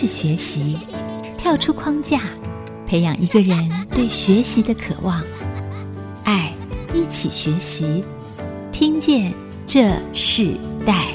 是学习，跳出框架，培养一个人对学习的渴望。爱，一起学习，听见这世代。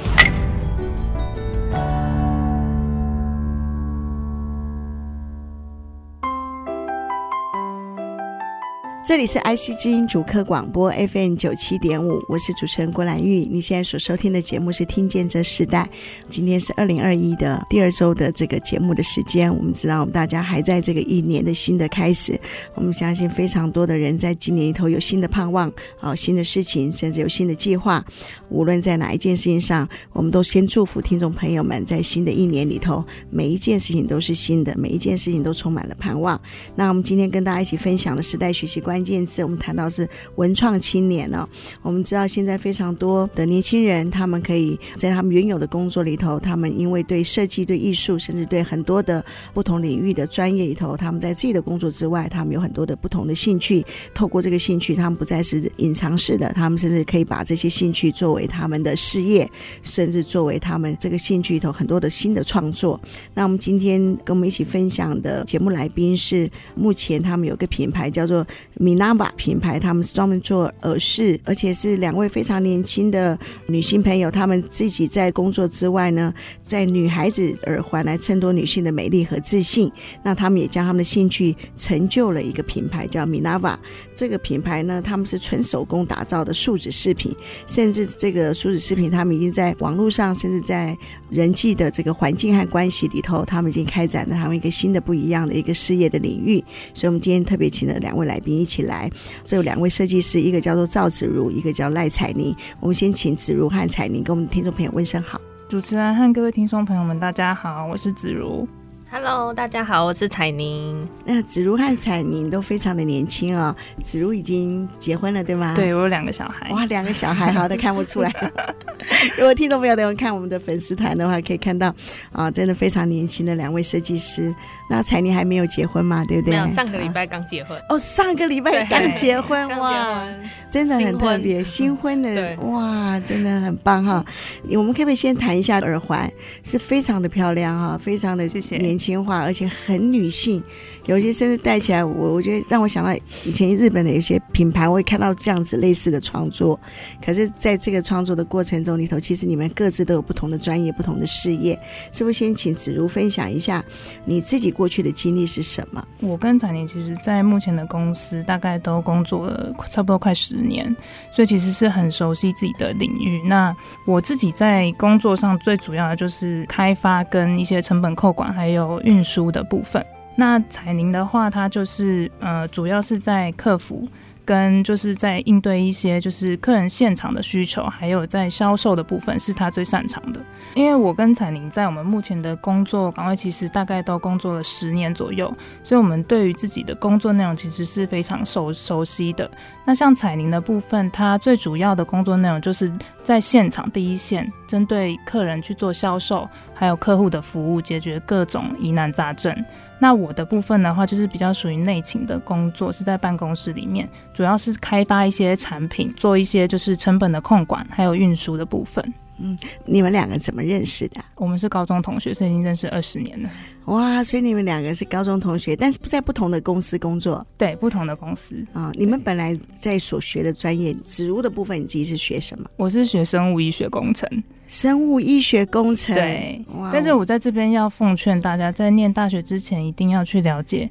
这里是 IC 之音主客广播 FM 九七点五，我是主持人郭兰玉。你现在所收听的节目是《听见这时代》，今天是二零二一的第二周的这个节目的时间。我们知道，我们大家还在这个一年的新的开始，我们相信非常多的人在今年里头有新的盼望，啊，新的事情，甚至有新的计划。无论在哪一件事情上，我们都先祝福听众朋友们，在新的一年里头，每一件事情都是新的，每一件事情都充满了盼望。那我们今天跟大家一起分享的时代学习观。关键字，我们谈到是文创青年哦。我们知道现在非常多的年轻人，他们可以在他们原有的工作里头，他们因为对设计、对艺术，甚至对很多的不同领域的专业里头，他们在自己的工作之外，他们有很多的不同的兴趣。透过这个兴趣，他们不再是隐藏式的，他们甚至可以把这些兴趣作为他们的事业，甚至作为他们这个兴趣里头很多的新的创作。那我们今天跟我们一起分享的节目来宾是目前他们有个品牌叫做。Minava 品牌，他们是专门做耳饰，而且是两位非常年轻的女性朋友。她们自己在工作之外呢，在女孩子耳环来衬托女性的美丽和自信。那他们也将他们的兴趣成就了一个品牌，叫 Minava。这个品牌呢，他们是纯手工打造的树脂饰品，甚至这个树脂饰品，他们已经在网络上，甚至在人际的这个环境和关系里头，他们已经开展了他们一个新的不一样的一个事业的领域。所以，我们今天特别请了两位来宾一起。起来，这有两位设计师，一个叫做赵子如，一个叫赖彩妮。我们先请子如和彩妮跟我们听众朋友问声好。主持人和各位听众朋友们，大家好，我是子如。Hello，大家好，我是彩宁。那子如和彩宁都非常的年轻啊、哦，子如已经结婚了，对吗？对，我有两个小孩。哇，两个小孩，好的看不出来。如果听众朋友们看我们的粉丝团的话，可以看到啊，真的非常年轻的两位设计师。那彩宁还没有结婚嘛？对不对？没有，上个礼拜刚结婚。哦，上个礼拜刚结婚哇，真的很特别，新婚的哇，真的很棒哈。我们可不可以先谈一下耳环？是非常的漂亮哈，非常的谢谢年轻。情话，而且很女性，有些甚至戴起来，我我觉得让我想到以前日本的有些品牌，我会看到这样子类似的创作。可是，在这个创作的过程中里头，其实你们各自都有不同的专业、不同的事业。是不是先请子如分享一下你自己过去的经历是什么？我跟彩宁其实，在目前的公司大概都工作了差不多快十年，所以其实是很熟悉自己的领域。那我自己在工作上最主要的就是开发跟一些成本控管，还有运输的部分，那彩铃的话，它就是呃，主要是在客服。跟就是在应对一些就是客人现场的需求，还有在销售的部分是他最擅长的。因为我跟彩宁在我们目前的工作岗位，其实大概都工作了十年左右，所以我们对于自己的工作内容其实是非常熟熟悉的。那像彩宁的部分，它最主要的工作内容就是在现场第一线，针对客人去做销售，还有客户的服务，解决各种疑难杂症。那我的部分的话，就是比较属于内勤的工作，是在办公室里面，主要是开发一些产品，做一些就是成本的控管，还有运输的部分。嗯，你们两个怎么认识的？我们是高中同学，所以已经认识二十年了。哇，所以你们两个是高中同学，但是不在不同的公司工作。对，不同的公司啊。你们本来在所学的专业，植物的部分，你自己是学什么？我是学生物医学工程。生物医学工程，对，但是我在这边要奉劝大家，在念大学之前一定要去了解，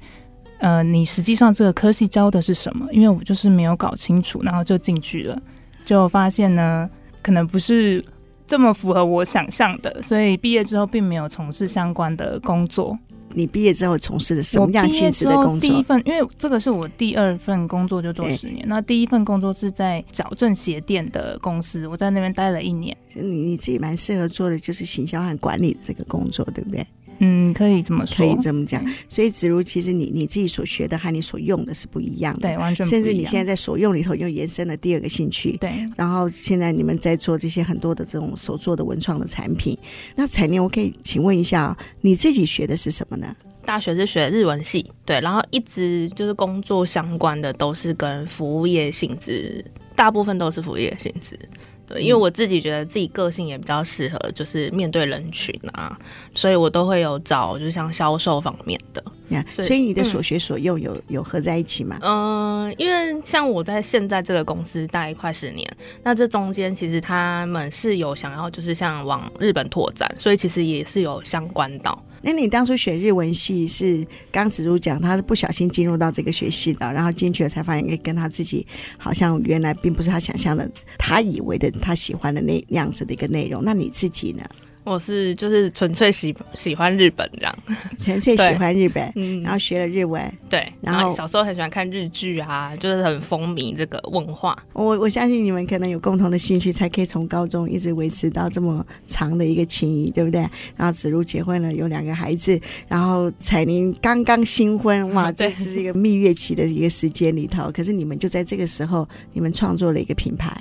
呃，你实际上这个科系教的是什么？因为我就是没有搞清楚，然后就进去了，就发现呢，可能不是这么符合我想象的，所以毕业之后并没有从事相关的工作。你毕业之后从事的什么样性质的工作？第一份，因为这个是我第二份工作，就做十年。那第一份工作是在矫正鞋店的公司，我在那边待了一年。你你自己蛮适合做的就是行销和管理的这个工作，对不对？嗯，可以这么说，可以这么讲。所以子如，其实你你自己所学的和你所用的是不一样的，对，完全不一样。甚至你现在在所用里头又延伸了第二个兴趣，对。然后现在你们在做这些很多的这种手做的文创的产品。那采宁，我可以请问一下，你自己学的是什么呢？大学是学日文系，对，然后一直就是工作相关的都是跟服务业性质，大部分都是服务业性质。对，因为我自己觉得自己个性也比较适合，就是面对人群啊，所以我都会有找，就像销售方面的。Yeah, 所以，所以你的所学所用有、嗯、有合在一起吗？嗯、呃，因为像我在现在这个公司待快十年，那这中间其实他们是有想要，就是像往日本拓展，所以其实也是有相关到。那你当初选日文系是刚子如讲，他是不小心进入到这个学系的，然后进去了才发现，跟他自己好像原来并不是他想象的，他以为的他喜欢的那样子的一个内容。那你自己呢？我是就是纯粹喜喜欢日本这样，纯粹喜欢日本，嗯，然后学了日文，对，然后小时候很喜欢看日剧啊，就是很风靡这个文化。我我相信你们可能有共同的兴趣，才可以从高中一直维持到这么长的一个情谊，对不对？然后子如结婚了，有两个孩子，然后彩玲刚刚新婚，哇，这是一个蜜月期的一个时间里头，可是你们就在这个时候，你们创作了一个品牌。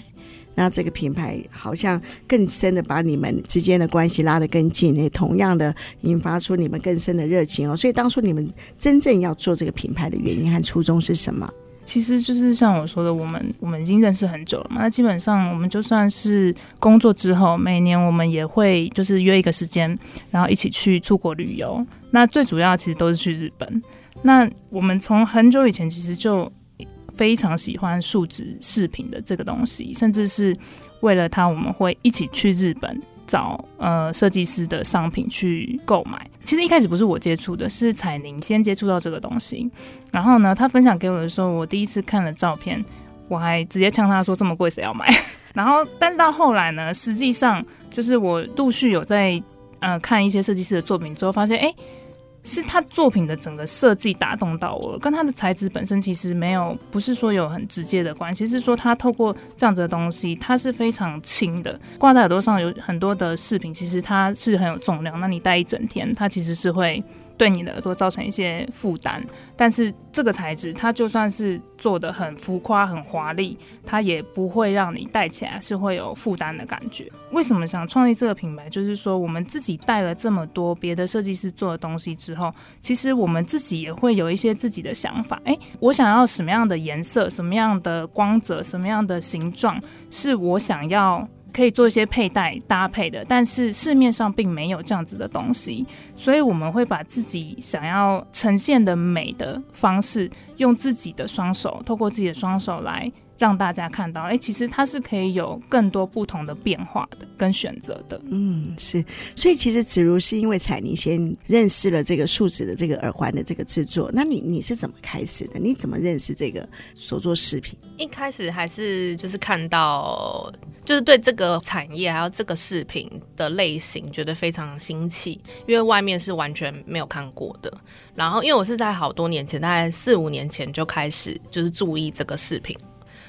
那这个品牌好像更深的把你们之间的关系拉得更近，也同样的引发出你们更深的热情哦。所以当初你们真正要做这个品牌的原因和初衷是什么？其实就是像我说的，我们我们已经认识很久了嘛。那基本上我们就算是工作之后，每年我们也会就是约一个时间，然后一起去出国旅游。那最主要其实都是去日本。那我们从很久以前其实就。非常喜欢树脂饰品的这个东西，甚至是为了它，我们会一起去日本找呃设计师的商品去购买。其实一开始不是我接触的，是彩宁先接触到这个东西。然后呢，他分享给我的时候，我第一次看了照片，我还直接呛他说：“这么贵，谁要买？” 然后，但是到后来呢，实际上就是我陆续有在呃看一些设计师的作品之后，发现哎。是他作品的整个设计打动到我了，跟他的材质本身其实没有，不是说有很直接的关系，是说他透过这样子的东西，它是非常轻的，挂在耳朵上有很多的饰品，其实它是很有重量，那你戴一整天，它其实是会。对你的耳朵造成一些负担，但是这个材质它就算是做得很浮夸、很华丽，它也不会让你戴起来是会有负担的感觉。为什么想创立这个品牌？就是说我们自己戴了这么多别的设计师做的东西之后，其实我们自己也会有一些自己的想法。诶，我想要什么样的颜色、什么样的光泽、什么样的形状，是我想要。可以做一些佩戴搭配的，但是市面上并没有这样子的东西，所以我们会把自己想要呈现的美的方式，用自己的双手，透过自己的双手来。让大家看到，哎、欸，其实它是可以有更多不同的变化的跟选择的。嗯，是。所以其实子如是因为彩妮先认识了这个树脂的这个耳环的这个制作，那你你是怎么开始的？你怎么认识这个手作饰品？一开始还是就是看到，就是对这个产业还有这个视频的类型觉得非常新奇，因为外面是完全没有看过的。然后因为我是在好多年前，大概四五年前就开始就是注意这个视频。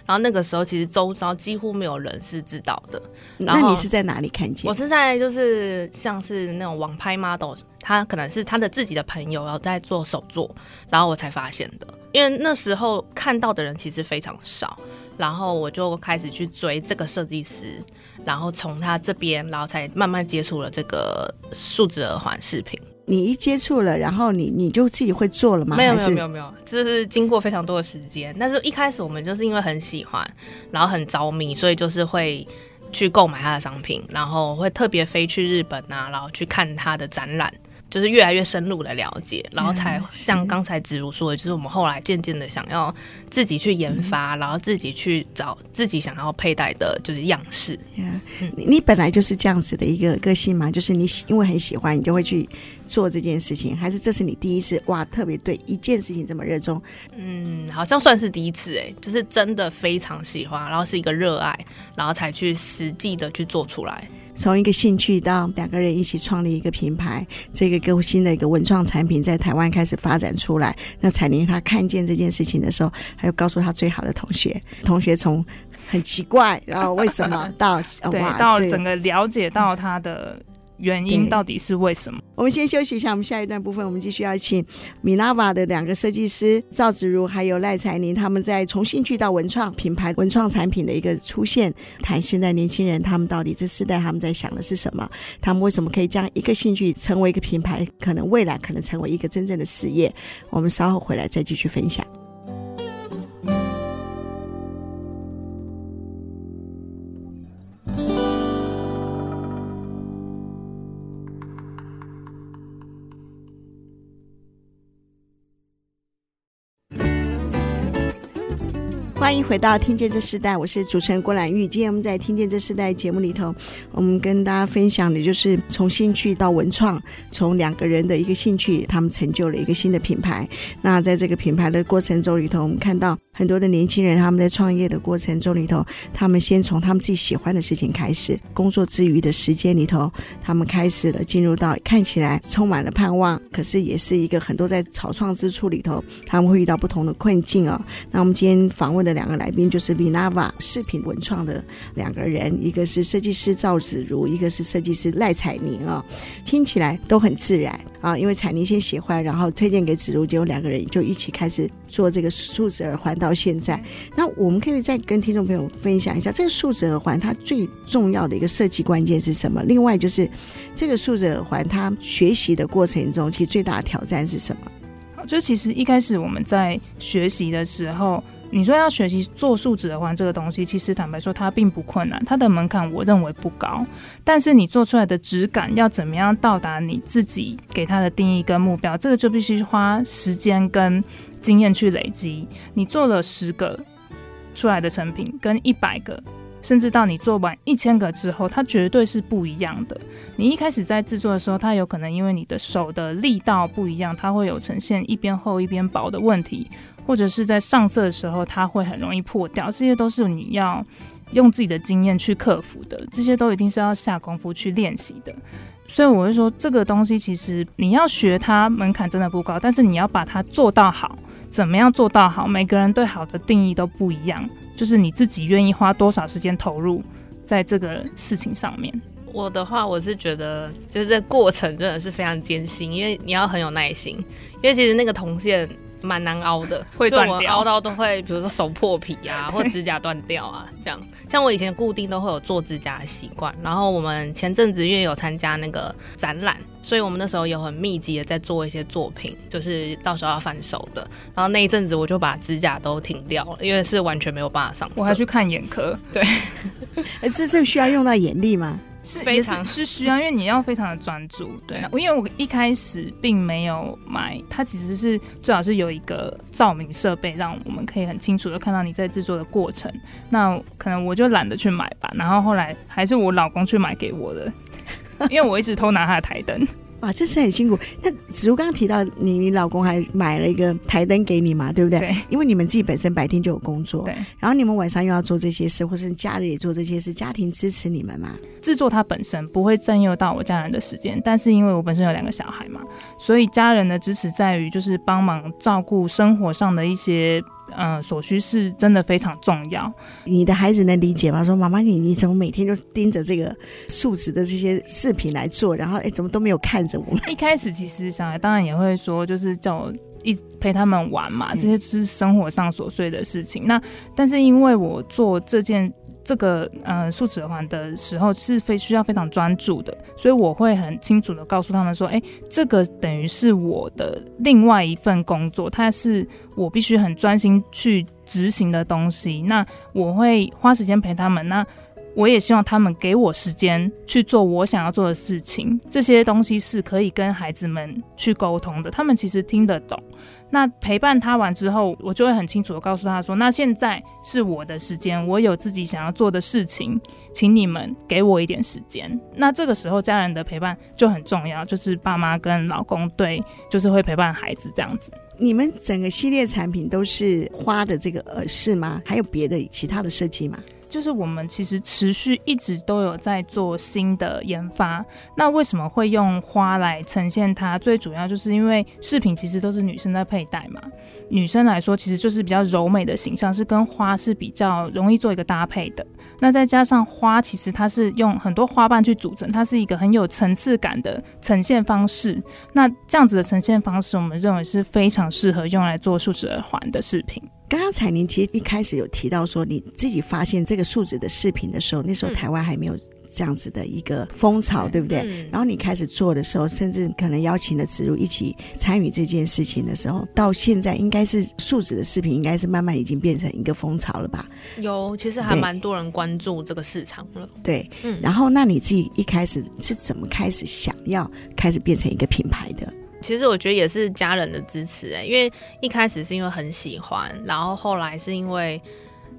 然后那个时候，其实周遭几乎没有人是知道的。然后那你是在哪里看见？我是在就是像是那种网拍 model，他可能是他的自己的朋友，然后在做手作，然后我才发现的。因为那时候看到的人其实非常少，然后我就开始去追这个设计师，然后从他这边，然后才慢慢接触了这个树脂耳环饰品。你一接触了，然后你你就自己会做了吗？没有没有没有没有，这是经过非常多的时间。但是一开始我们就是因为很喜欢，然后很着迷，所以就是会去购买他的商品，然后会特别飞去日本啊，然后去看他的展览。就是越来越深入的了解，然后才像刚才子如说的，就是我们后来渐渐的想要自己去研发，然后自己去找自己想要佩戴的，就是样式。嗯，你本来就是这样子的一个个性嘛？就是你因为很喜欢，你就会去做这件事情，还是这是你第一次哇，特别对一件事情这么热衷？嗯，好像算是第一次哎，就是真的非常喜欢，然后是一个热爱，然后才去实际的去做出来。从一个兴趣到两个人一起创立一个品牌，这个更新的一个文创产品在台湾开始发展出来。那彩玲她看见这件事情的时候，她就告诉她最好的同学，同学从很奇怪，然后为什么到对到整个了解到他的。原因到底是为什么？我们先休息一下，我们下一段部分，我们继续要请 Minerva 的两个设计师赵子如还有赖采宁，他们在从兴趣到文创品牌、文创产品的一个出现，谈现在年轻人他们到底这世代他们在想的是什么？他们为什么可以将一个兴趣成为一个品牌？可能未来可能成为一个真正的事业？我们稍后回来再继续分享。欢迎回到《听见这时代》，我是主持人郭兰玉。今天我们在《听见这时代》节目里头，我们跟大家分享的就是从兴趣到文创，从两个人的一个兴趣，他们成就了一个新的品牌。那在这个品牌的过程中里头，我们看到很多的年轻人，他们在创业的过程中里头，他们先从他们自己喜欢的事情开始，工作之余的时间里头，他们开始了进入到看起来充满了盼望，可是也是一个很多在草创之初里头，他们会遇到不同的困境、哦。那我们今天访问的两个来宾就是 Vinava 饰品文创的两个人，一个是设计师赵子如，一个是设计师赖采宁啊，听起来都很自然啊。因为采宁先喜欢，然后推荐给子如，结果两个人就一起开始做这个树脂耳环到现在。那我们可以再跟听众朋友分享一下，这个树脂耳环它最重要的一个设计关键是什么？另外就是这个树脂耳环它学习的过程中，其实最大的挑战是什么？好，就其实一开始我们在学习的时候。你说要学习做树脂耳环这个东西，其实坦白说它并不困难，它的门槛我认为不高。但是你做出来的质感要怎么样到达你自己给它的定义跟目标，这个就必须花时间跟经验去累积。你做了十个出来的成品，跟一百个，甚至到你做完一千个之后，它绝对是不一样的。你一开始在制作的时候，它有可能因为你的手的力道不一样，它会有呈现一边厚一边薄的问题。或者是在上色的时候，它会很容易破掉，这些都是你要用自己的经验去克服的，这些都一定是要下功夫去练习的。所以我会说，这个东西其实你要学它，门槛真的不高，但是你要把它做到好，怎么样做到好？每个人对好的定义都不一样，就是你自己愿意花多少时间投入在这个事情上面。我的话，我是觉得就是这过程真的是非常艰辛，因为你要很有耐心，因为其实那个铜线。蛮难凹的，会断掉，凹到都会，比如说手破皮啊，或指甲断掉啊，这样。像我以前固定都会有做指甲的习惯，然后我们前阵子因为有参加那个展览，所以我们那时候有很密集的在做一些作品，就是到时候要翻手的。然后那一阵子我就把指甲都停掉了，因为是完全没有办法上色。我还去看眼科，对，哎，这这需要用到眼力吗？是非常是，是需要，因为你要非常的专注。对，因为我一开始并没有买，它其实是最好是有一个照明设备，让我们可以很清楚的看到你在制作的过程。那可能我就懒得去买吧，然后后来还是我老公去买给我的，因为我一直偷拿他的台灯。哇，这是很辛苦。那子如刚刚提到你，你老公还买了一个台灯给你嘛，对不对？对。因为你们自己本身白天就有工作，对。然后你们晚上又要做这些事，或是家里也做这些事，家庭支持你们嘛？制作它本身不会占用到我家人的时间，但是因为我本身有两个小孩嘛，所以家人的支持在于就是帮忙照顾生活上的一些。嗯、呃，所需是真的非常重要。你的孩子能理解吗？说妈妈，你你怎么每天就盯着这个数值的这些视频来做，然后哎，怎么都没有看着我们？一开始其实小孩当然也会说，就是叫我一陪他们玩嘛，这些就是生活上琐碎的事情。嗯、那但是因为我做这件。这个呃树脂环的时候是非需要非常专注的，所以我会很清楚的告诉他们说，哎，这个等于是我的另外一份工作，它是我必须很专心去执行的东西。那我会花时间陪他们，那我也希望他们给我时间去做我想要做的事情。这些东西是可以跟孩子们去沟通的，他们其实听得懂。那陪伴他完之后，我就会很清楚的告诉他说：“那现在是我的时间，我有自己想要做的事情，请你们给我一点时间。”那这个时候家人的陪伴就很重要，就是爸妈跟老公对，就是会陪伴孩子这样子。你们整个系列产品都是花的这个耳饰吗？还有别的其他的设计吗？就是我们其实持续一直都有在做新的研发。那为什么会用花来呈现它？最主要就是因为饰品其实都是女生在佩戴嘛，女生来说其实就是比较柔美的形象，是跟花是比较容易做一个搭配的。那再加上花，其实它是用很多花瓣去组成，它是一个很有层次感的呈现方式。那这样子的呈现方式，我们认为是非常适合用来做树脂耳环的饰品。刚刚彩宁其实一开始有提到说，你自己发现这个树脂的视频的时候，那时候台湾还没有这样子的一个风潮，嗯、对不对？嗯、然后你开始做的时候，甚至可能邀请了子如一起参与这件事情的时候，到现在应该是树脂的视频应该是慢慢已经变成一个风潮了吧？有，其实还蛮多人关注这个市场了。对，嗯。然后那你自己一开始是怎么开始想要开始变成一个品牌的？其实我觉得也是家人的支持哎、因为一开始是因为很喜欢，然后后来是因为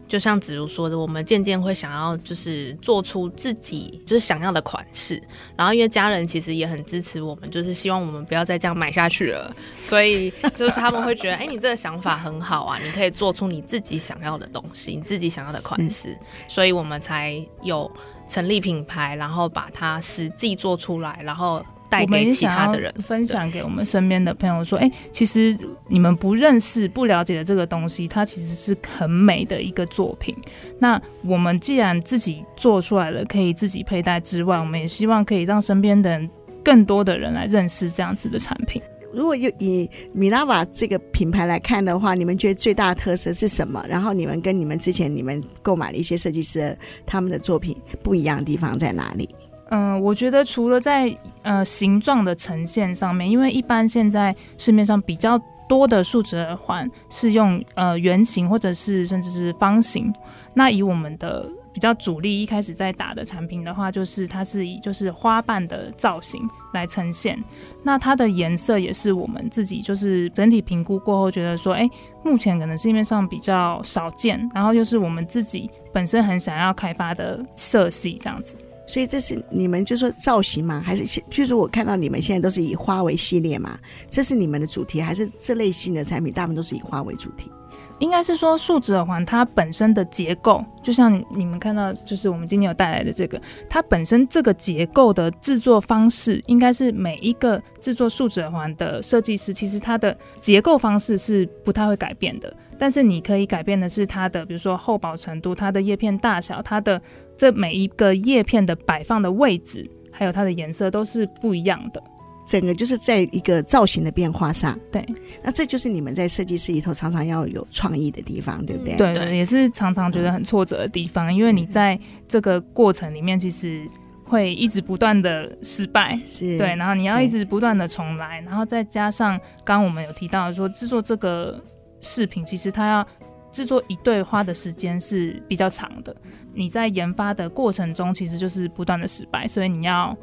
就像子如说的，我们渐渐会想要就是做出自己就是想要的款式，然后因为家人其实也很支持我们，就是希望我们不要再这样买下去了，所以就是他们会觉得，哎、你这个想法很好啊，你可以做出你自己想要的东西，你自己想要的款式，所以我们才有成立品牌，然后把它实际做出来，然后。带给其他的人，分享给我们身边的朋友说：“哎、欸，其实你们不认识、不了解的这个东西，它其实是很美的一个作品。那我们既然自己做出来了，可以自己佩戴之外，我们也希望可以让身边的人、更多的人来认识这样子的产品。如果以 Minerva 这个品牌来看的话，你们觉得最大的特色是什么？然后你们跟你们之前你们购买的一些设计师他们的作品不一样的地方在哪里？”嗯，我觉得除了在呃形状的呈现上面，因为一般现在市面上比较多的树脂耳环是用呃圆形或者是甚至是方形，那以我们的比较主力一开始在打的产品的话，就是它是以就是花瓣的造型来呈现，那它的颜色也是我们自己就是整体评估过后觉得说，哎，目前可能市面上比较少见，然后又是我们自己本身很想要开发的色系这样子。所以这是你们就说造型吗？还是譬如我看到你们现在都是以花为系列嘛？这是你们的主题，还是这类型的产品大部分都是以花为主题？应该是说树脂耳环它本身的结构，就像你们看到，就是我们今天有带来的这个，它本身这个结构的制作方式，应该是每一个制作树脂耳环的设计师，其实它的结构方式是不太会改变的。但是你可以改变的是它的，比如说厚薄程度、它的叶片大小、它的这每一个叶片的摆放的位置，还有它的颜色都是不一样的。整个就是在一个造型的变化上，对。那这就是你们在设计师里头常常要有创意的地方，对不对？对对，也是常常觉得很挫折的地方，因为你在这个过程里面其实会一直不断的失败，是对，然后你要一直不断的重来，然后再加上刚刚我们有提到说制作这个。饰品其实它要制作一对花的时间是比较长的，你在研发的过程中其实就是不断的失败，所以你要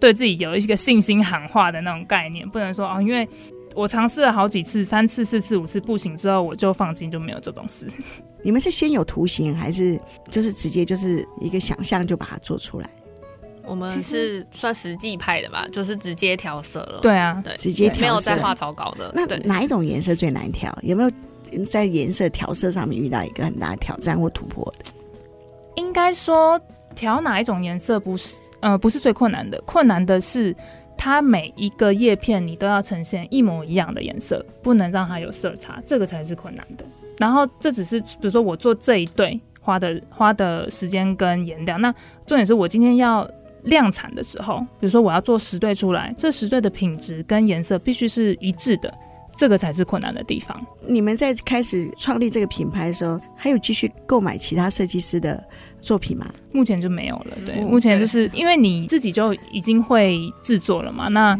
对自己有一个信心喊话的那种概念，不能说哦，因为我尝试了好几次，三次、四次、五次不行之后我就放弃，就没有这种事。你们是先有图形，还是就是直接就是一个想象就把它做出来？我们是算实际派的吧，就是直接调色了。对啊，对，直接调色，没有在画草稿的。那哪一种颜色最难调？有没有在颜色调色上面遇到一个很大的挑战或突破的？应该说调哪一种颜色不是呃不是最困难的，困难的是它每一个叶片你都要呈现一模一样的颜色，不能让它有色差，这个才是困难的。然后这只是比如说我做这一对花的花的时间跟颜料，那重点是我今天要。量产的时候，比如说我要做十对出来，这十对的品质跟颜色必须是一致的，这个才是困难的地方。你们在开始创立这个品牌的时候，还有继续购买其他设计师的作品吗？目前就没有了。对，目前就是因为你自己就已经会制作了嘛，那。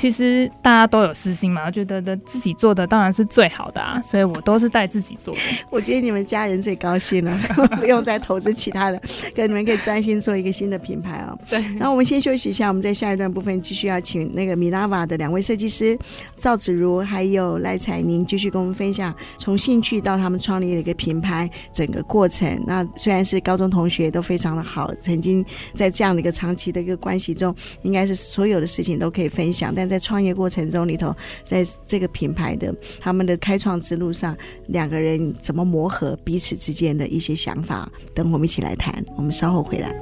其实大家都有私心嘛，觉得的自己做的当然是最好的啊，所以我都是带自己做的。我觉得你们家人最高兴了，不用再投资其他的，跟你们可以专心做一个新的品牌哦。对。然后我们先休息一下，我们在下一段部分继续要请那个 Minerva 的两位设计师赵子如还有赖彩宁继续跟我们分享从兴趣到他们创立了一个品牌整个过程。那虽然是高中同学都非常的好，曾经在这样的一个长期的一个关系中，应该是所有的事情都可以分享，但在创业过程中里头，在这个品牌的他们的开创之路上，两个人怎么磨合彼此之间的一些想法，等我们一起来谈。我们稍后回来。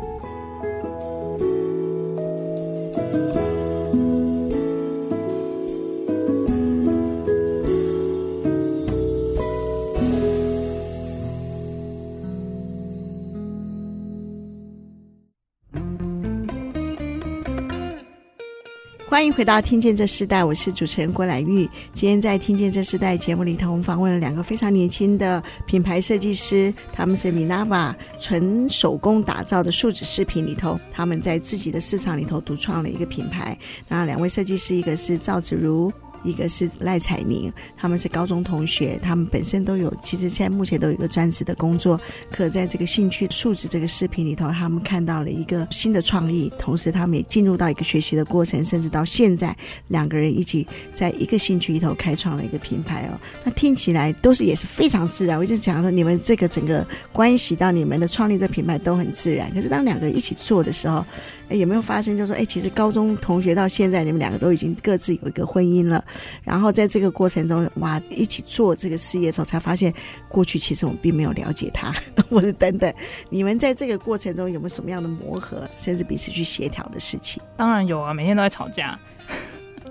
欢迎回到《听见这世代》，我是主持人郭兰玉。今天在《听见这世代》节目里头，我们访问了两个非常年轻的品牌设计师，他们是米拉瓦纯手工打造的树脂饰品里头，他们在自己的市场里头独创了一个品牌。那两位设计师，一个是赵子如。一个是赖彩宁，他们是高中同学，他们本身都有，其实现在目前都有一个专职的工作。可在这个兴趣数值这个视频里头，他们看到了一个新的创意，同时他们也进入到一个学习的过程，甚至到现在两个人一起在一个兴趣里头开创了一个品牌哦。那听起来都是也是非常自然。我就讲说，你们这个整个关系到你们的创立这品牌都很自然。可是当两个人一起做的时候，哎，有没有发生？就说，哎，其实高中同学到现在，你们两个都已经各自有一个婚姻了。然后在这个过程中，哇，一起做这个事业的时候，才发现过去其实我们并没有了解他，或者等等。你们在这个过程中有没有什么样的磨合，甚至彼此去协调的事情？当然有啊，每天都在吵架。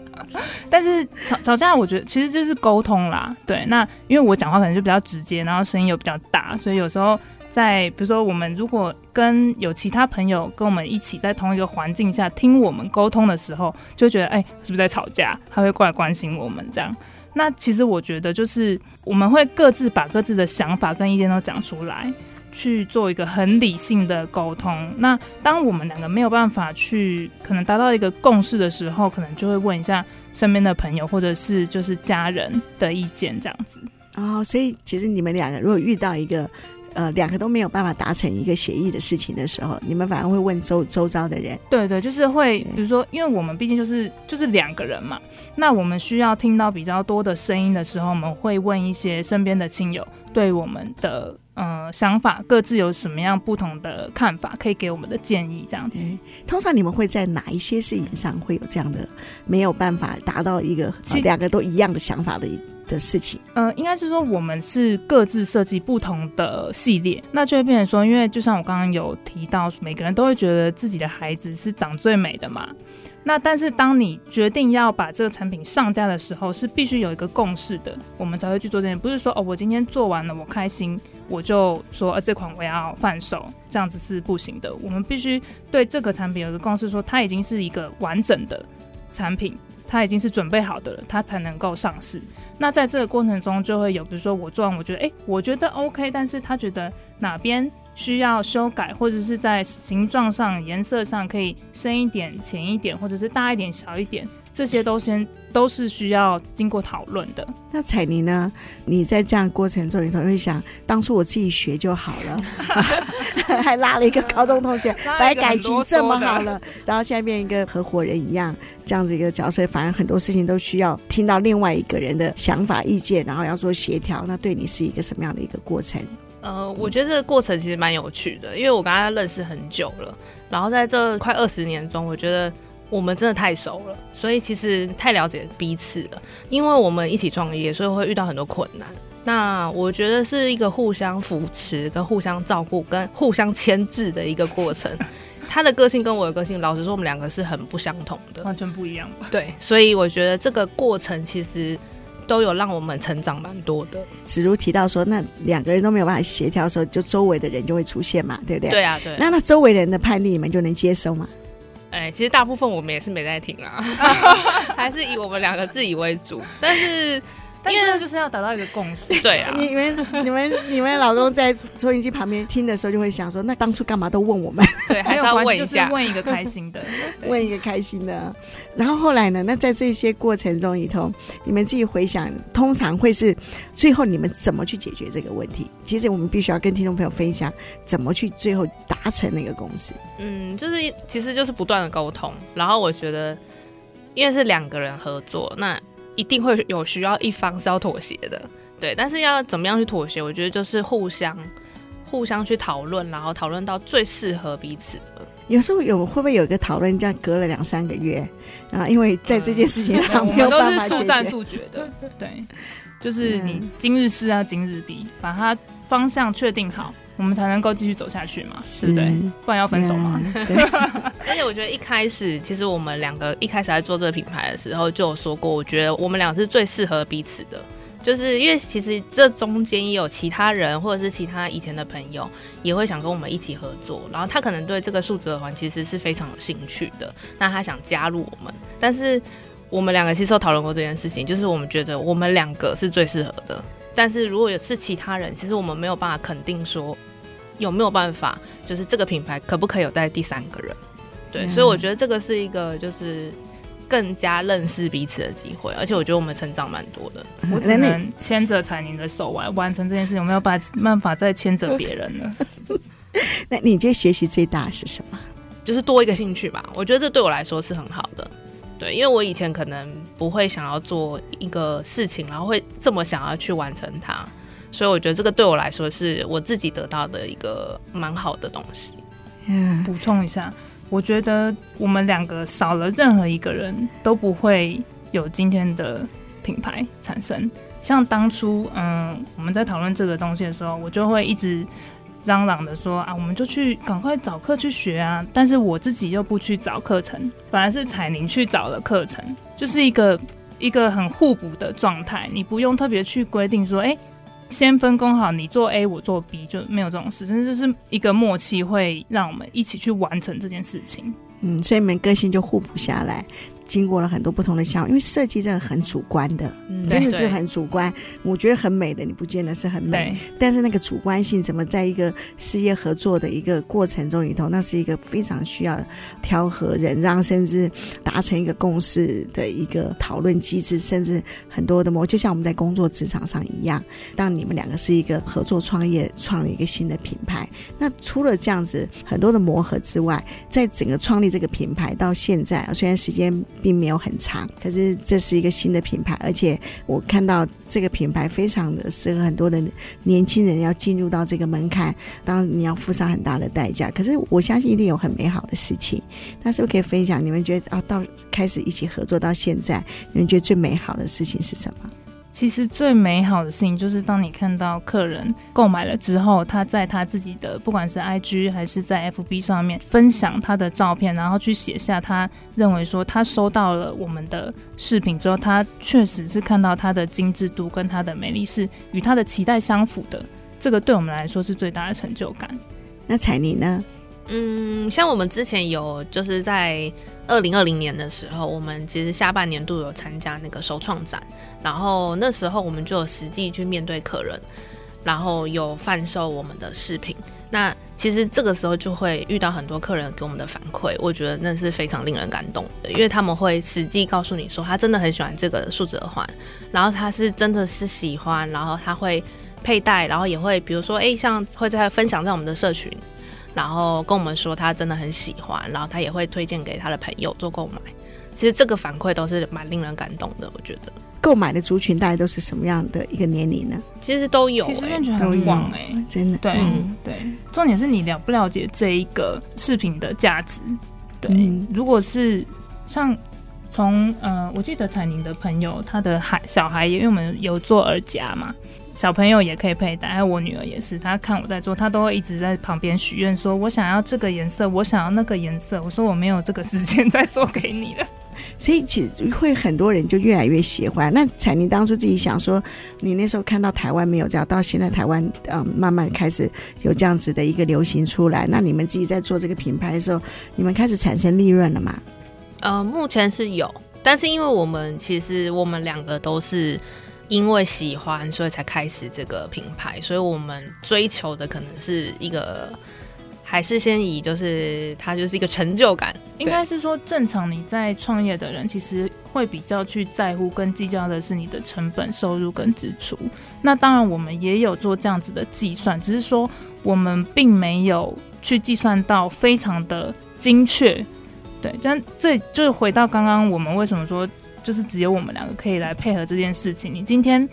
但是吵吵架，我觉得其实就是沟通啦。对，那因为我讲话可能就比较直接，然后声音又比较大，所以有时候。在比如说，我们如果跟有其他朋友跟我们一起在同一个环境下听我们沟通的时候，就觉得哎、是不是在吵架？他会过来关心我们这样。那其实我觉得就是我们会各自把各自的想法跟意见都讲出来，去做一个很理性的沟通。那当我们两个没有办法去可能达到一个共识的时候，可能就会问一下身边的朋友或者是就是家人的意见这样子。哦，所以其实你们两个如果遇到一个。呃，两个都没有办法达成一个协议的事情的时候，你们反而会问周周遭的人。对对，就是会，比如说，因为我们毕竟就是就是两个人嘛，那我们需要听到比较多的声音的时候，我们会问一些身边的亲友对我们的呃想法，各自有什么样不同的看法，可以给我们的建议这样子。通常你们会在哪一些事情上会有这样的没有办法达到一个两个都一样的想法的？的事情，呃，应该是说我们是各自设计不同的系列，那就会变成说，因为就像我刚刚有提到，每个人都会觉得自己的孩子是长最美的嘛。那但是当你决定要把这个产品上架的时候，是必须有一个共识的，我们才会去做这件。不是说哦，我今天做完了，我开心，我就说呃这款我要放手，这样子是不行的。我们必须对这个产品有一个共识，说它已经是一个完整的产品。它已经是准备好的了，它才能够上市。那在这个过程中，就会有比如说我做完，我觉得哎，我觉得 OK，但是他觉得哪边需要修改，或者是在形状上、颜色上可以深一点、浅一点，或者是大一点、小一点。这些都先都是需要经过讨论的。那彩妮呢？你在这样过程中，你总会想，当初我自己学就好了，还拉了一个高中同学，本来感情这么好了，然后现在变一个合伙人一样，这样子一个角色，反而很多事情都需要听到另外一个人的想法意见，然后要做协调。那对你是一个什么样的一个过程？呃，我觉得这个过程其实蛮有趣的，因为我跟他认识很久了，然后在这快二十年中，我觉得。我们真的太熟了，所以其实太了解彼此了。因为我们一起创业，所以会遇到很多困难。那我觉得是一个互相扶持、跟互相照顾、跟互相牵制的一个过程。他的个性跟我的个性，老实说，我们两个是很不相同的，完全不一样。对，所以我觉得这个过程其实都有让我们成长蛮多的。子如提到说，那两个人都没有办法协调的时候，就周围的人就会出现嘛，对不对？对啊，对。那那周围人的判定，你们就能接受吗？哎、欸，其实大部分我们也是没在听啊，还是以我们两个自己为主，但是。因为就是要达到一个共识，对啊。你们、你们、你们老公在收音机旁边听的时候，就会想说：那当初干嘛都问我们？对，还是要问一下，问一个开心的，问一个开心的。然后后来呢？那在这些过程中里头，你们自己回想，通常会是最后你们怎么去解决这个问题？其实我们必须要跟听众朋友分享，怎么去最后达成那个共识。嗯，就是其实就是不断的沟通。然后我觉得，因为是两个人合作，那。一定会有需要一方是要妥协的，对，但是要怎么样去妥协？我觉得就是互相、互相去讨论，然后讨论到最适合彼此的。有时候有会不会有一个讨论，这样隔了两三个月，然后因为在这件事情上没有办法速战速决的，对，就是你今日事要今日毕，把它方向确定好。我们才能够继续走下去嘛，对不对？不然要分手吗？对。而且我觉得一开始，其实我们两个一开始在做这个品牌的时候，就有说过，我觉得我们俩是最适合彼此的，就是因为其实这中间也有其他人，或者是其他以前的朋友，也会想跟我们一起合作。然后他可能对这个数字耳环其实是非常有兴趣的，那他想加入我们。但是我们两个其实有讨论过这件事情，就是我们觉得我们两个是最适合的。但是如果有是其他人，其实我们没有办法肯定说有没有办法，就是这个品牌可不可以有带第三个人？对，嗯、所以我觉得这个是一个就是更加认识彼此的机会，而且我觉得我们成长蛮多的。我只能牵着彩宁的手完完成这件事情，我没有办办法再牵着别人了。那你觉得学习最大是什么？就是多一个兴趣吧。我觉得这对我来说是很好的。对，因为我以前可能不会想要做一个事情，然后会这么想要去完成它，所以我觉得这个对我来说是我自己得到的一个蛮好的东西。嗯，补充一下。我觉得我们两个少了任何一个人都不会有今天的品牌产生。像当初，嗯，我们在讨论这个东西的时候，我就会一直嚷嚷的说啊，我们就去赶快找课去学啊。但是我自己又不去找课程，反而是彩宁去找了课程，就是一个一个很互补的状态。你不用特别去规定说，哎。先分工好，你做 A，我做 B，就没有这种事，甚至是一个默契，会让我们一起去完成这件事情。嗯，所以你们个性就互补下来。经过了很多不同的项目，因为设计真的很主观的，嗯、真的是很主观。我觉得很美的，你不见得是很美。但是那个主观性，怎么在一个事业合作的一个过程中里头，那是一个非常需要调和、忍让，甚至达成一个共识的一个讨论机制，甚至很多的模，就像我们在工作职场上一样。当你们两个是一个合作创业，创立一个新的品牌，那除了这样子很多的磨合之外，在整个创立这个品牌到现在，虽然时间。并没有很长，可是这是一个新的品牌，而且我看到这个品牌非常的适合很多的年轻人要进入到这个门槛，当然你要付上很大的代价。可是我相信一定有很美好的事情。那是不是可以分享？你们觉得啊，到开始一起合作到现在，你们觉得最美好的事情是什么？其实最美好的事情就是，当你看到客人购买了之后，他在他自己的不管是 IG 还是在 FB 上面分享他的照片，然后去写下他认为说他收到了我们的饰品之后，他确实是看到它的精致度跟它的美丽是与他的期待相符的，这个对我们来说是最大的成就感。那彩宁呢？嗯，像我们之前有就是在。二零二零年的时候，我们其实下半年度有参加那个首创展，然后那时候我们就有实际去面对客人，然后有贩售我们的饰品。那其实这个时候就会遇到很多客人给我们的反馈，我觉得那是非常令人感动的，因为他们会实际告诉你说，他真的很喜欢这个数字耳环，然后他是真的是喜欢，然后他会佩戴，然后也会比如说，哎，像会在分享在我们的社群。然后跟我们说他真的很喜欢，然后他也会推荐给他的朋友做购买。其实这个反馈都是蛮令人感动的，我觉得。购买的族群大概都是什么样的一个年龄呢？其实都有、欸，其实感觉很广哎、欸，真的。对、嗯、对，重点是你了不了解这一个饰品的价值。对，嗯、如果是像从呃，我记得彩宁的朋友，他的孩小孩也因为我们有做耳夹嘛。小朋友也可以佩戴，还有我女儿也是，她看我在做，她都会一直在旁边许愿，说我想要这个颜色，我想要那个颜色。我说我没有这个时间再做给你了。所以其实会很多人就越来越喜欢。那彩妮当初自己想说，你那时候看到台湾没有这样，到现在台湾嗯慢慢开始有这样子的一个流行出来。那你们自己在做这个品牌的时候，你们开始产生利润了吗？呃，目前是有，但是因为我们其实我们两个都是。因为喜欢，所以才开始这个品牌。所以我们追求的可能是一个，还是先以就是它就是一个成就感。应该是说，正常你在创业的人，其实会比较去在乎跟计较的是你的成本、收入跟支出。那当然，我们也有做这样子的计算，只是说我们并没有去计算到非常的精确。对，但这就是回到刚刚我们为什么说。就是只有我们两个可以来配合这件事情。你今天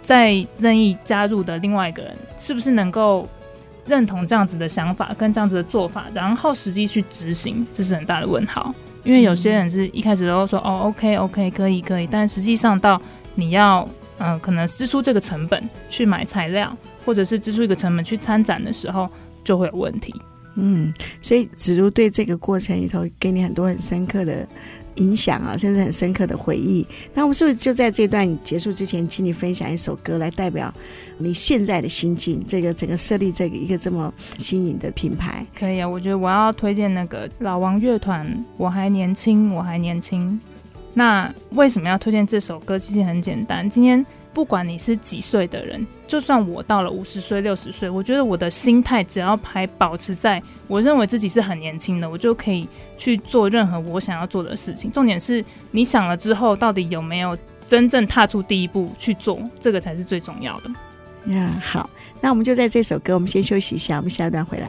在任意加入的另外一个人，是不是能够认同这样子的想法跟这样子的做法，然后实际去执行，这是很大的问号。因为有些人是一开始都说、嗯、哦，OK OK，可以可以，但实际上到你要嗯、呃，可能支出这个成本去买材料，或者是支出一个成本去参展的时候，就会有问题。嗯，所以子如对这个过程里头给你很多很深刻的。影响啊，甚至很深刻的回忆。那我们是不是就在这段结束之前，请你分享一首歌来代表你现在的心境？这个整个设立这个一个这么新颖的品牌，可以啊。我觉得我要推荐那个老王乐团，我还年轻，我还年轻。那为什么要推荐这首歌？其实很简单，今天不管你是几岁的人，就算我到了五十岁、六十岁，我觉得我的心态只要还保持在我认为自己是很年轻的，我就可以去做任何我想要做的事情。重点是你想了之后，到底有没有真正踏出第一步去做，这个才是最重要的。呀、好，那我们就在这首歌，我们先休息一下，我们下一段回来。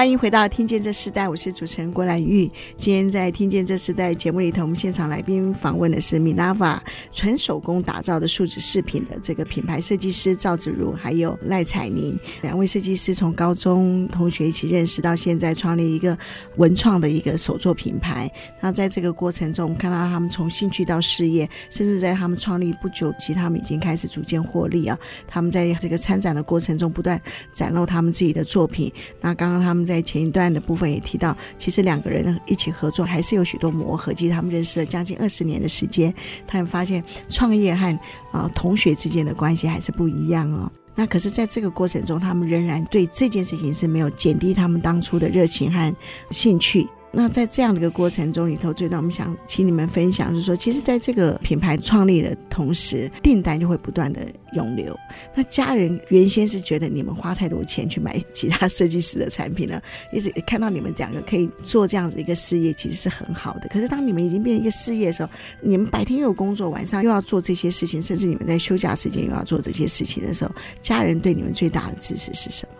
欢迎回到《听见这时代》，我是主持人郭兰玉。今天在《听见这时代》节目里头，我们现场来宾访问的是 Milava 纯手工打造的树脂饰品的这个品牌设计师赵子如，还有赖彩宁两位设计师，从高中同学一起认识到现在，创立一个文创的一个手作品牌。那在这个过程中，我们看到他们从兴趣到事业，甚至在他们创立不久，其实他们已经开始逐渐获利啊。他们在这个参展的过程中，不断展露他们自己的作品。那刚刚他们。在前一段的部分也提到，其实两个人一起合作还是有许多磨合。其实他们认识了将近二十年的时间，他们发现创业和啊、同学之间的关系还是不一样哦。那可是在这个过程中，他们仍然对这件事情是没有减低他们当初的热情和兴趣。那在这样的一个过程中里头，最让我们想请你们分享，就是说，其实在这个品牌创立的同时，订单就会不断的涌流。那家人原先是觉得你们花太多钱去买其他设计师的产品了，一直看到你们两个可以做这样子一个事业，其实是很好的。可是当你们已经变成一个事业的时候，你们白天又有工作，晚上又要做这些事情，甚至你们在休假时间又要做这些事情的时候，家人对你们最大的支持是什么？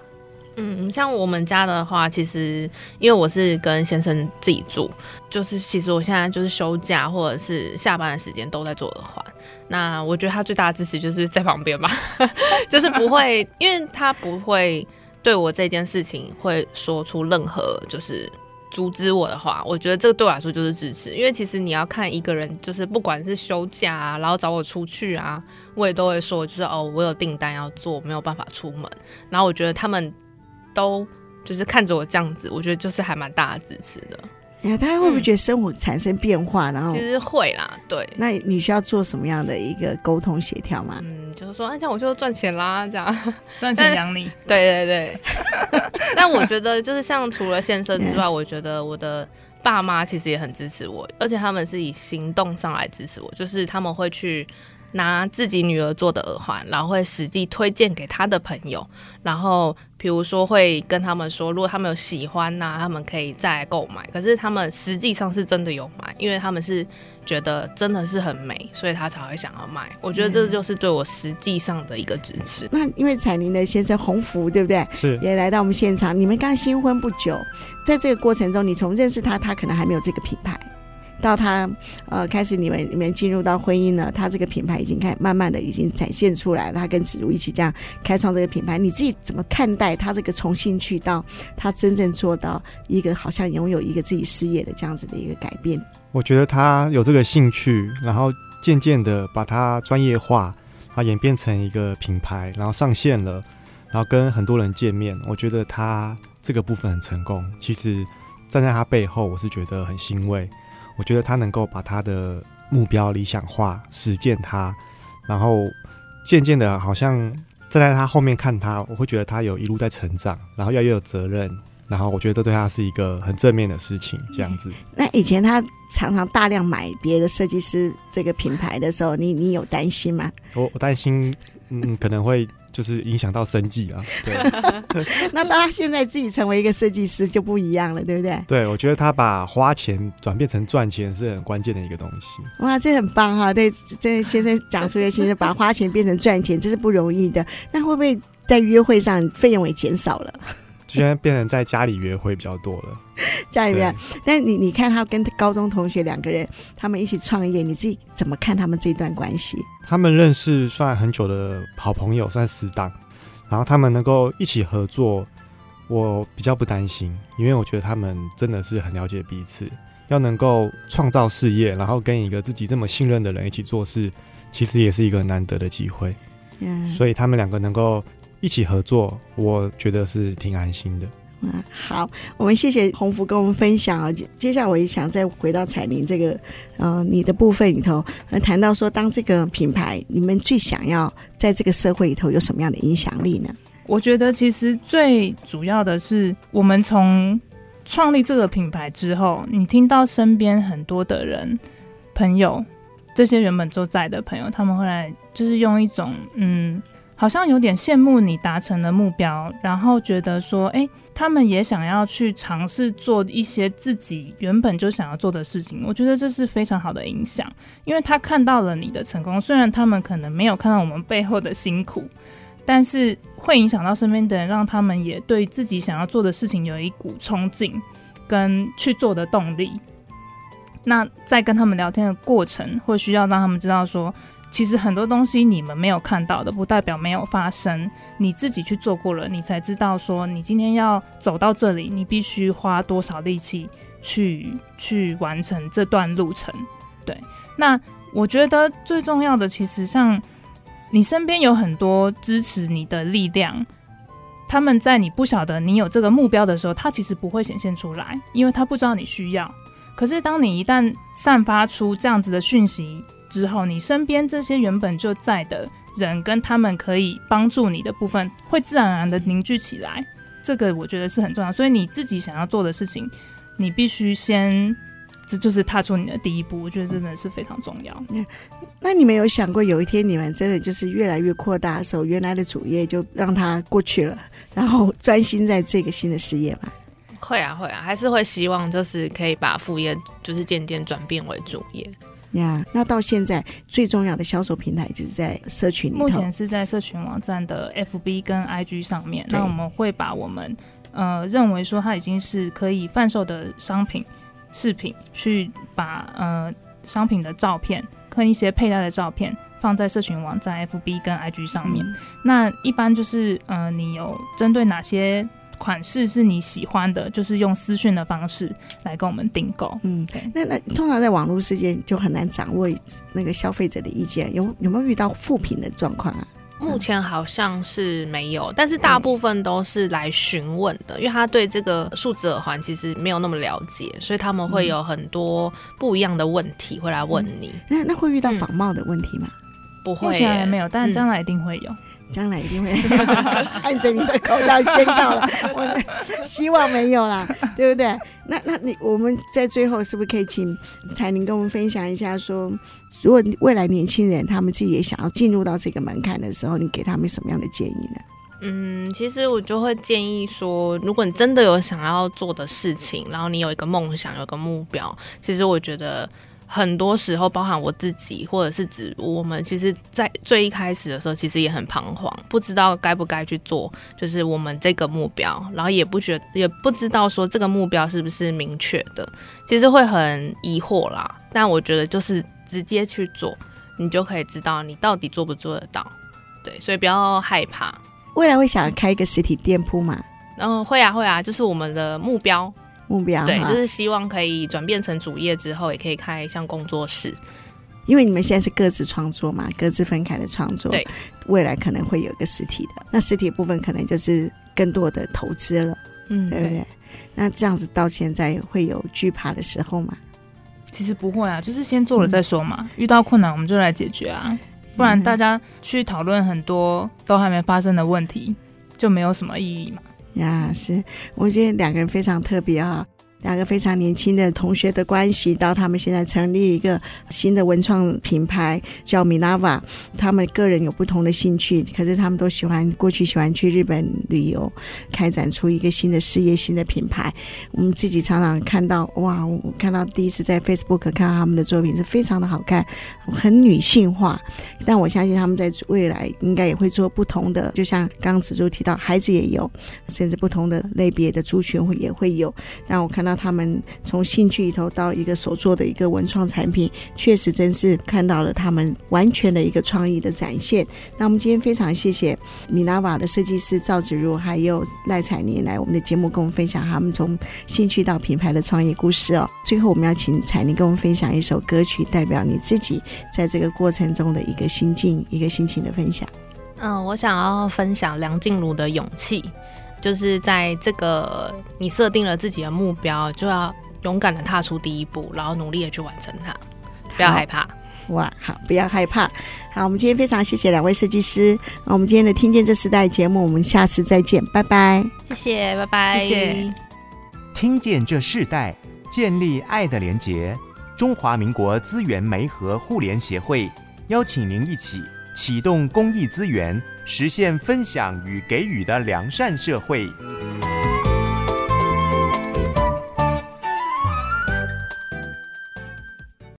嗯，像我们家的话，其实因为我是跟先生自己住，就是其实我现在就是休假或者是下班的时间都在做耳环。那我觉得他最大的支持就是在旁边吧，就是不会，因为他不会对我这件事情会说出任何就是阻止我的话。我觉得这个对我来说就是支持，因为其实你要看一个人，就是不管是休假啊，然后找我出去啊，我也都会说，就是哦，我有订单要做，没有办法出门。然后我觉得他们。都就是看着我这样子，我觉得就是还蛮大的支持的。哎大家会不会觉得生活产生变化？嗯、然后其实会啦，对。那你需要做什么样的一个沟通协调吗？嗯，就是说，哎，这样我就赚钱啦，这样赚钱养你。对对 对。但我觉得，就是像除了先生之外，我觉得我的爸妈其实也很支持我，而且他们是以行动上来支持我，就是他们会去。拿自己女儿做的耳环，然后会实际推荐给他的朋友，然后比如说会跟他们说，如果他们有喜欢呐、啊，他们可以再来购买。可是他们实际上是真的有买，因为他们是觉得真的是很美，所以他才会想要买。我觉得这就是对我实际上的一个支持。那因为彩玲的先生洪福，对不对？是也来到我们现场。你们刚新婚不久，在这个过程中，你从认识他，他可能还没有这个品牌。到他呃开始你们你们进入到婚姻了，他这个品牌已经开慢慢的已经展现出来了。他跟子如一起这样开创这个品牌，你自己怎么看待他这个从兴趣到他真正做到一个好像拥有一个自己事业的这样子的一个改变？我觉得他有这个兴趣，然后渐渐的把它专业化，啊演变成一个品牌，然后上线了，然后跟很多人见面。我觉得他这个部分很成功。其实站在他背后，我是觉得很欣慰。我觉得他能够把他的目标理想化，实践他，然后渐渐的，好像站在他后面看他，我会觉得他有一路在成长，然后越来越有责任，然后我觉得对他是一个很正面的事情，这样子。那以前他常常大量买别的设计师这个品牌的时候，你你有担心吗？我我担心，嗯，可能会。就是影响到生计啊，对。那当他现在自己成为一个设计师就不一样了，对不对？对，我觉得他把花钱转变成赚钱是很关键的一个东西。哇，这很棒哈！对，这先生讲出来，先生把花钱变成赚钱，这是不容易的。那会不会在约会上费用也减少了？现在变成在家里约会比较多了，家里面。但你你看他跟高中同学两个人，他们一起创业，你自己怎么看他们这段关系？他们认识算很久的好朋友，算死党。然后他们能够一起合作，我比较不担心，因为我觉得他们真的是很了解彼此。要能够创造事业，然后跟一个自己这么信任的人一起做事，其实也是一个难得的机会。嗯，所以他们两个能够。一起合作，我觉得是挺安心的。嗯，好，我们谢谢洪福跟我们分享啊。接接下来我也想再回到彩铃这个，呃，你的部分里头，呃，谈到说，当这个品牌，你们最想要在这个社会里头有什么样的影响力呢？我觉得其实最主要的是，我们从创立这个品牌之后，你听到身边很多的人、朋友，这些原本就在的朋友，他们会来，就是用一种嗯。好像有点羡慕你达成的目标，然后觉得说，哎，他们也想要去尝试做一些自己原本就想要做的事情。我觉得这是非常好的影响，因为他看到了你的成功，虽然他们可能没有看到我们背后的辛苦，但是会影响到身边的人，让他们也对自己想要做的事情有一股冲劲跟去做的动力。那在跟他们聊天的过程，会需要让他们知道说。其实很多东西你们没有看到的，不代表没有发生。你自己去做过了，你才知道说你今天要走到这里，你必须花多少力气去去完成这段路程。对，那我觉得最重要的，其实像你身边有很多支持你的力量，他们在你不晓得你有这个目标的时候，他其实不会显现出来，因为他不知道你需要。可是当你一旦散发出这样子的讯息，之后，你身边这些原本就在的人，跟他们可以帮助你的部分，会自然而然的凝聚起来。这个我觉得是很重要。所以你自己想要做的事情，你必须先，这就是踏出你的第一步。我觉得真的是非常重要。那，那你们有想过，有一天你们真的就是越来越扩大的时候，原来的主业就让它过去了，然后专心在这个新的事业吗？会啊，会啊，还是会希望就是可以把副业就是渐渐转变为主业。呀，yeah, 那到现在最重要的销售平台就是在社群里头。目前是在社群网站的 FB 跟 IG 上面。那我们会把我们呃认为说它已经是可以贩售的商品饰品，去把呃商品的照片跟一些佩戴的照片放在社群网站 FB 跟 IG 上面。嗯、那一般就是呃你有针对哪些？款式是你喜欢的，就是用私讯的方式来跟我们订购。嗯，对。那那通常在网络世界就很难掌握那个消费者的意见，有有没有遇到负评的状况啊？目前好像是没有，但是大部分都是来询问的，因为他对这个数字耳环其实没有那么了解，所以他们会有很多不一样的问题会来问你。嗯、那那会遇到仿冒的问题吗？嗯、不会，目前还没有，但将来一定会有。嗯将来一定会 按着你的口要先到了，我希望没有啦，对不对？那那你我们在最后是不是可以请彩玲跟我们分享一下说，说如果未来年轻人他们自己也想要进入到这个门槛的时候，你给他们什么样的建议呢？嗯，其实我就会建议说，如果你真的有想要做的事情，然后你有一个梦想，有个目标，其实我觉得。很多时候，包含我自己，或者是指我们，其实，在最一开始的时候，其实也很彷徨，不知道该不该去做，就是我们这个目标，然后也不觉，也不知道说这个目标是不是明确的，其实会很疑惑啦。但我觉得，就是直接去做，你就可以知道你到底做不做得到。对，所以不要害怕。未来会想开一个实体店铺吗？嗯会啊，会啊，就是我们的目标。目标对，就是希望可以转变成主业之后，也可以开像工作室。因为你们现在是各自创作嘛，各自分开的创作。对，未来可能会有一个实体的，那实体部分可能就是更多的投资了，嗯，对不对？对，那这样子到现在会有惧怕的时候吗？其实不会啊，就是先做了再说嘛。嗯、遇到困难我们就来解决啊，不然大家去讨论很多都还没发生的问题，就没有什么意义嘛。呀，是，我觉得两个人非常特别啊。两个非常年轻的同学的关系，到他们现在成立一个新的文创品牌，叫 Minava。他们个人有不同的兴趣，可是他们都喜欢过去喜欢去日本旅游，开展出一个新的事业、新的品牌。我们自己常常看到，哇，我看到第一次在 Facebook 看到他们的作品是非常的好看，很女性化。但我相信他们在未来应该也会做不同的，就像刚刚子珠提到，孩子也有，甚至不同的类别的族群会也会有。但我看到。那他们从兴趣里头到一个手做的一个文创产品，确实真是看到了他们完全的一个创意的展现。那我们今天非常谢谢米娜瓦的设计师赵子如，还有赖彩妮来我们的节目跟我们分享他们从兴趣到品牌的创业故事哦。最后我们要请彩妮跟我们分享一首歌曲，代表你自己在这个过程中的一个心境、一个心情的分享。嗯，我想要分享梁静茹的《勇气》。就是在这个你设定了自己的目标，就要勇敢的踏出第一步，然后努力的去完成它，不要害怕。哇，好，不要害怕。好，我们今天非常谢谢两位设计师。那我们今天的听见这时代节目，我们下次再见，拜拜。谢谢，拜拜，谢谢。听见这世代，建立爱的连结。中华民国资源媒和互联协会邀请您一起启动公益资源，实现分享与给予的良善社会。